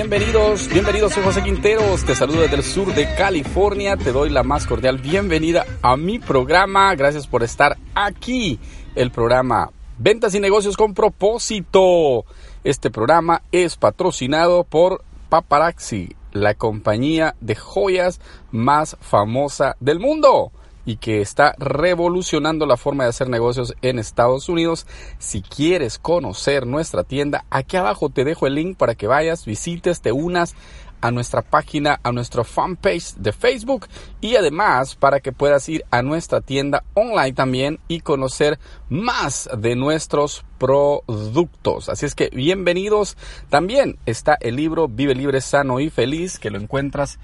Bienvenidos, bienvenidos, soy José Quinteros, te saludo desde el sur de California, te doy la más cordial bienvenida a mi programa, gracias por estar aquí, el programa Ventas y Negocios con propósito. Este programa es patrocinado por Paparazzi, la compañía de joyas más famosa del mundo y que está revolucionando la forma de hacer negocios en Estados Unidos. Si quieres conocer nuestra tienda, aquí abajo te dejo el link para que vayas, visites, te unas a nuestra página, a nuestro fanpage de Facebook y además para que puedas ir a nuestra tienda online también y conocer más de nuestros productos. Así es que bienvenidos. También está el libro Vive Libre, Sano y Feliz que lo encuentras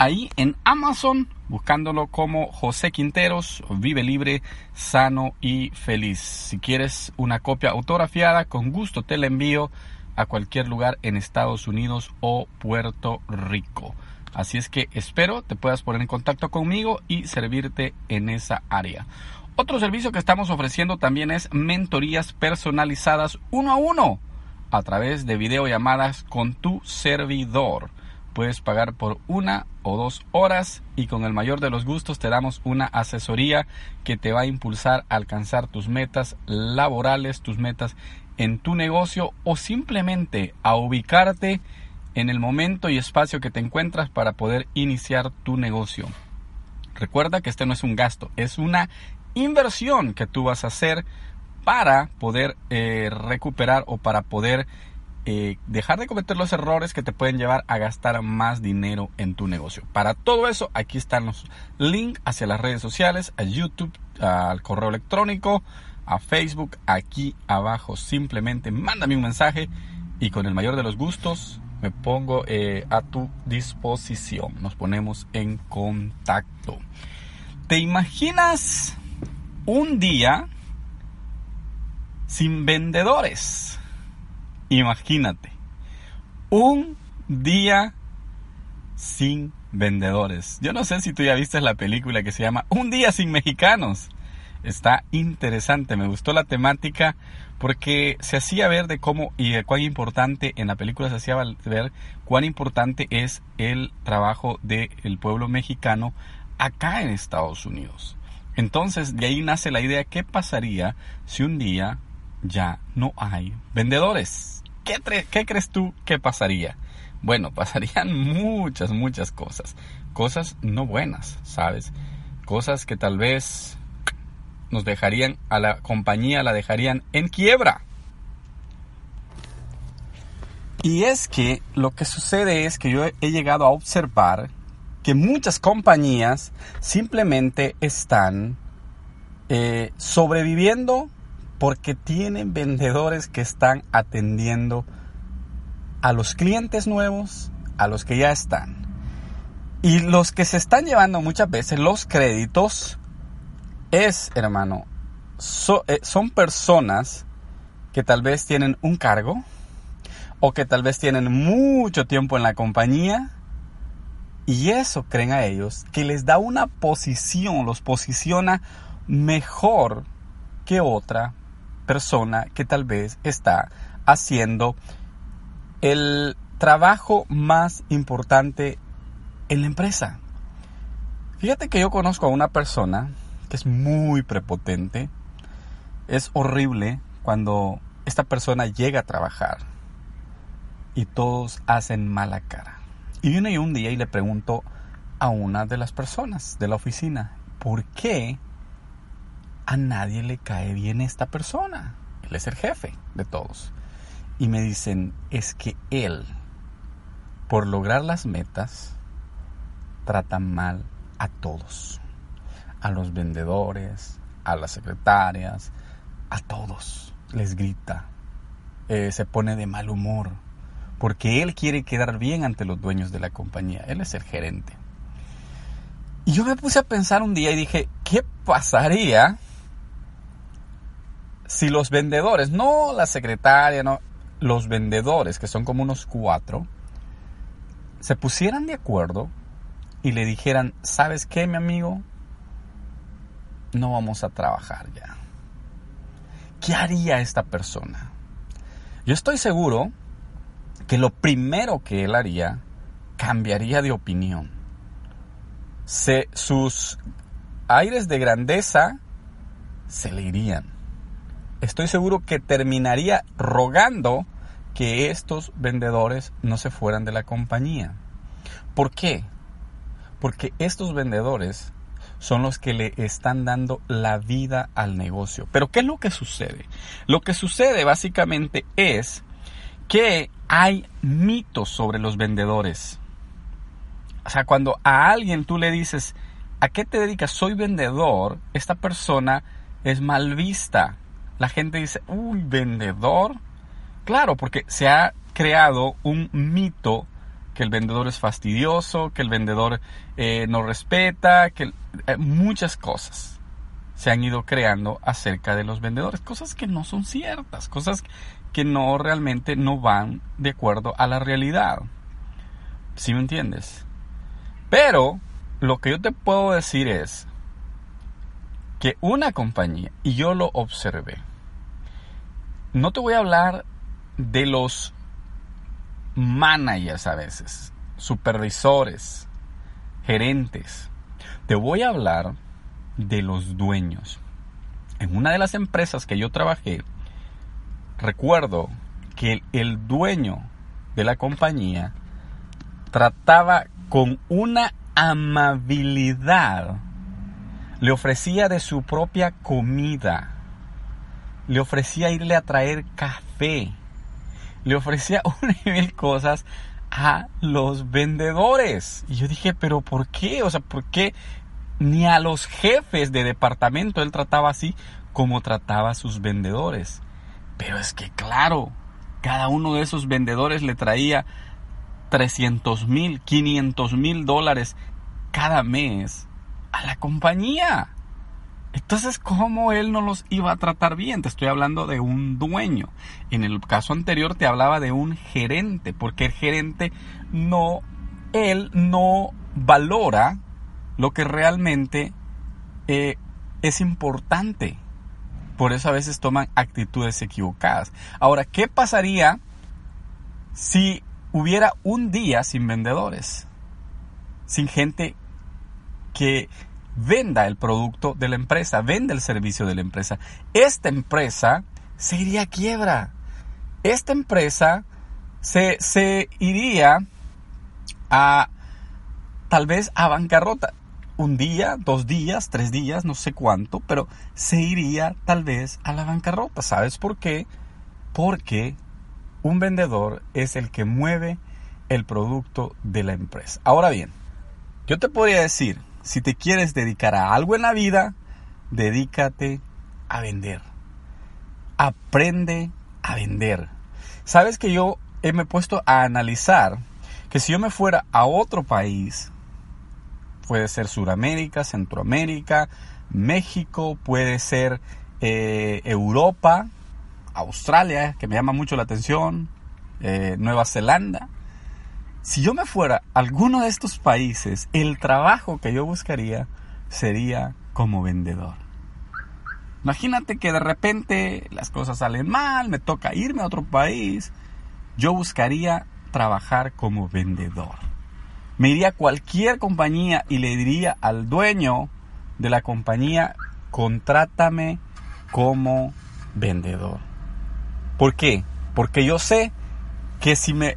ahí en Amazon, buscándolo como José Quinteros, vive libre, sano y feliz. Si quieres una copia autografiada, con gusto te la envío a cualquier lugar en Estados Unidos o Puerto Rico. Así es que espero te puedas poner en contacto conmigo y servirte en esa área. Otro servicio que estamos ofreciendo también es mentorías personalizadas uno a uno a través de videollamadas con tu servidor. Puedes pagar por una o dos horas y con el mayor de los gustos te damos una asesoría que te va a impulsar a alcanzar tus metas laborales, tus metas en tu negocio o simplemente a ubicarte en el momento y espacio que te encuentras para poder iniciar tu negocio. Recuerda que este no es un gasto, es una inversión que tú vas a hacer para poder eh, recuperar o para poder eh, dejar de cometer los errores que te pueden llevar a gastar más dinero en tu negocio. Para todo eso, aquí están los links hacia las redes sociales, a YouTube, al correo electrónico, a Facebook, aquí abajo. Simplemente mándame un mensaje y con el mayor de los gustos me pongo eh, a tu disposición. Nos ponemos en contacto. ¿Te imaginas un día sin vendedores? Imagínate, un día sin vendedores. Yo no sé si tú ya viste la película que se llama Un día sin mexicanos. Está interesante, me gustó la temática porque se hacía ver de cómo y de cuán importante en la película se hacía ver cuán importante es el trabajo del pueblo mexicano acá en Estados Unidos. Entonces de ahí nace la idea, ¿qué pasaría si un día ya no hay vendedores? ¿Qué, crees tú que pasaría? Bueno, pasarían muchas, muchas cosas. Cosas no buenas, ¿sabes? Cosas que tal vez nos dejarían a la compañía, la dejarían en quiebra. Y es que lo que sucede es que yo he llegado a observar que muchas compañías simplemente están eh, sobreviviendo porque tienen vendedores que están atendiendo a los clientes nuevos, a los que ya están. Y los que se están llevando muchas veces los créditos es, hermano, eh, son personas que tal vez tienen un cargo o que tal vez tienen mucho tiempo en la compañía y eso creen a ellos que les da una posición, los posiciona mejor que otra persona que tal vez está haciendo el trabajo más importante en la empresa. Fíjate que yo conozco a una persona que es muy prepotente. Es horrible cuando esta persona llega a trabajar y todos hacen mala cara. Y viene un día y le pregunto a una de las personas de la oficina, ¿por qué a nadie le cae bien esta persona. Él es el jefe de todos. y me dicen, es que él, por lograr las metas, trata mal a todos, a los vendedores, a las secretarias, a todos, les grita, eh, se pone de mal humor, porque él quiere quedar bien ante los dueños de la compañía, él es el gerente. Y yo me puse a pensar un día y dije, ¿qué pasaría si los vendedores, no la secretaria, no, los vendedores, que son como unos cuatro, se pusieran de acuerdo y le dijeran, ¿sabes qué, mi amigo? No vamos a trabajar ya. ¿Qué haría esta persona? Yo estoy seguro que lo primero que él haría cambiaría de opinión. Se, sus aires de grandeza se le irían. Estoy seguro que terminaría rogando que estos vendedores no se fueran de la compañía. ¿Por qué? Porque estos vendedores son los que le están dando la vida al negocio. Pero ¿qué es lo que sucede? Lo que sucede básicamente es que hay mitos sobre los vendedores. O sea, cuando a alguien tú le dices, ¿a qué te dedicas? Soy vendedor, esta persona es mal vista. La gente dice, uy, vendedor. Claro, porque se ha creado un mito que el vendedor es fastidioso, que el vendedor eh, no respeta, que eh, muchas cosas se han ido creando acerca de los vendedores, cosas que no son ciertas, cosas que no realmente no van de acuerdo a la realidad. ¿Sí me entiendes? Pero lo que yo te puedo decir es que una compañía, y yo lo observé, no te voy a hablar de los managers a veces, supervisores, gerentes. Te voy a hablar de los dueños. En una de las empresas que yo trabajé, recuerdo que el dueño de la compañía trataba con una amabilidad, le ofrecía de su propia comida, le ofrecía irle a traer café, le ofrecía una y mil cosas a los vendedores. Y yo dije, pero ¿por qué? O sea, ¿por qué ni a los jefes de departamento él trataba así como trataba a sus vendedores? Pero es que claro, cada uno de esos vendedores le traía 300 mil, 500 mil dólares cada mes a la compañía. Entonces, ¿cómo él no los iba a tratar bien? Te estoy hablando de un dueño. En el caso anterior te hablaba de un gerente, porque el gerente no, él no valora lo que realmente eh, es importante. Por eso a veces toman actitudes equivocadas. Ahora, ¿qué pasaría si hubiera un día sin vendedores? Sin gente que venda el producto de la empresa, venda el servicio de la empresa. Esta empresa se iría a quiebra. Esta empresa se, se iría a tal vez a bancarrota. Un día, dos días, tres días, no sé cuánto, pero se iría tal vez a la bancarrota. ¿Sabes por qué? Porque un vendedor es el que mueve el producto de la empresa. Ahora bien, yo te podría decir, si te quieres dedicar a algo en la vida, dedícate a vender. Aprende a vender. Sabes que yo me he puesto a analizar que si yo me fuera a otro país, puede ser Sudamérica, Centroamérica, México, puede ser eh, Europa, Australia, que me llama mucho la atención, eh, Nueva Zelanda, si yo me fuera a alguno de estos países, el trabajo que yo buscaría sería como vendedor. Imagínate que de repente las cosas salen mal, me toca irme a otro país. Yo buscaría trabajar como vendedor. Me iría a cualquier compañía y le diría al dueño de la compañía, contrátame como vendedor. ¿Por qué? Porque yo sé que si me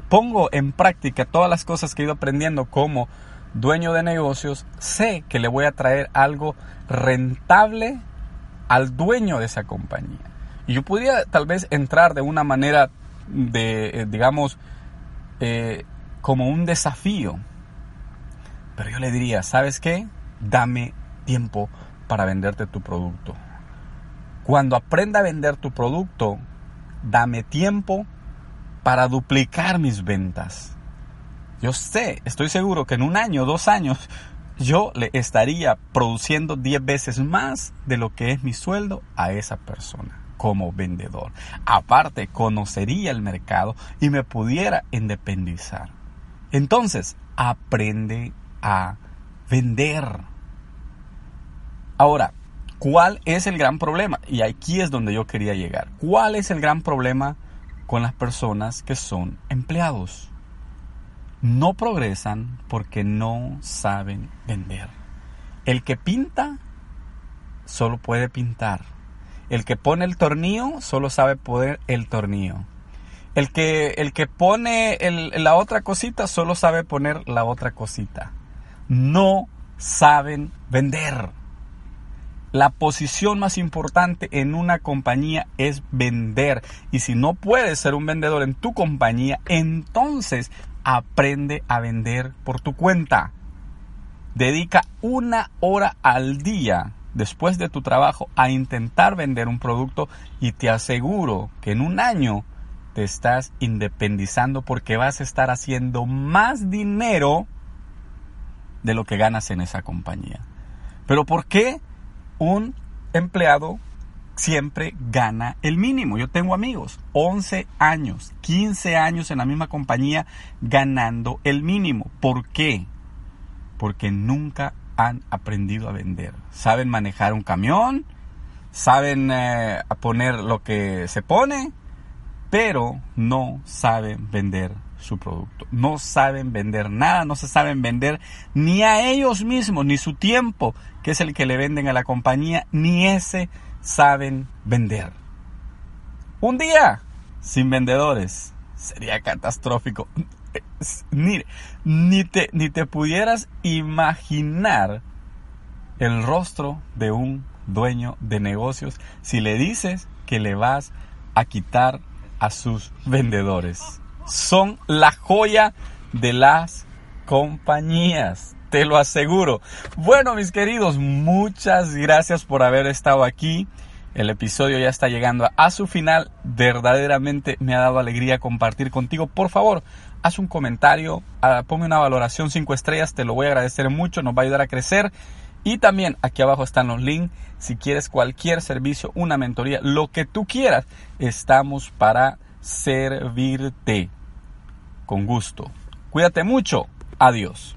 pongo en práctica todas las cosas que he ido aprendiendo como dueño de negocios, sé que le voy a traer algo rentable al dueño de esa compañía. Y yo podría tal vez entrar de una manera de, eh, digamos, eh, como un desafío. Pero yo le diría, ¿sabes qué? Dame tiempo para venderte tu producto. Cuando aprenda a vender tu producto, dame tiempo para duplicar mis ventas. Yo sé, estoy seguro que en un año, dos años, yo le estaría produciendo 10 veces más de lo que es mi sueldo a esa persona como vendedor. Aparte, conocería el mercado y me pudiera independizar. Entonces, aprende a vender. Ahora, ¿cuál es el gran problema? Y aquí es donde yo quería llegar. ¿Cuál es el gran problema con las personas que son empleados? No progresan porque no saben vender. El que pinta solo puede pintar. El que pone el tornillo solo sabe poner el tornillo. El que, el que pone la otra cosita solo sabe poner la otra cosita. No saben vender. La posición más importante en una compañía es vender. Y si no puedes ser un vendedor en tu compañía, entonces aprende a vender por tu cuenta. Dedica una hora al día después de tu trabajo a intentar vender un producto y te aseguro que en un año te estás independizando porque vas a estar haciendo más dinero de lo que ganas en esa compañía. Pero ¿por qué un empleado siempre gana el mínimo? Yo tengo amigos, 11 años, 15 años en la misma compañía ganando el mínimo. ¿Por qué? Porque nunca han aprendido a vender. Saben manejar un camión, saben eh, poner lo que se pone, pero no saben vender su producto. No saben vender nada, no se saben vender ni a ellos mismos, ni su tiempo, que es el que le venden a la compañía, ni ese saben vender. Un día sin vendedores sería catastrófico. Ni, ni, te, ni te pudieras imaginar el rostro de un dueño de negocios si le dices que le vas a quitar a sus vendedores. Son la joya de las compañías, te lo aseguro. Bueno, mis queridos, muchas gracias por haber estado aquí. El episodio ya está llegando a su final. Verdaderamente me ha dado alegría compartir contigo. Por favor, haz un comentario, ah, ponme una valoración 5 estrellas, te lo voy a agradecer mucho, nos va a ayudar a crecer. Y también aquí abajo están los links. Si quieres cualquier servicio, una mentoría, lo que tú quieras, estamos para servirte. Con gusto. Cuídate mucho. Adiós.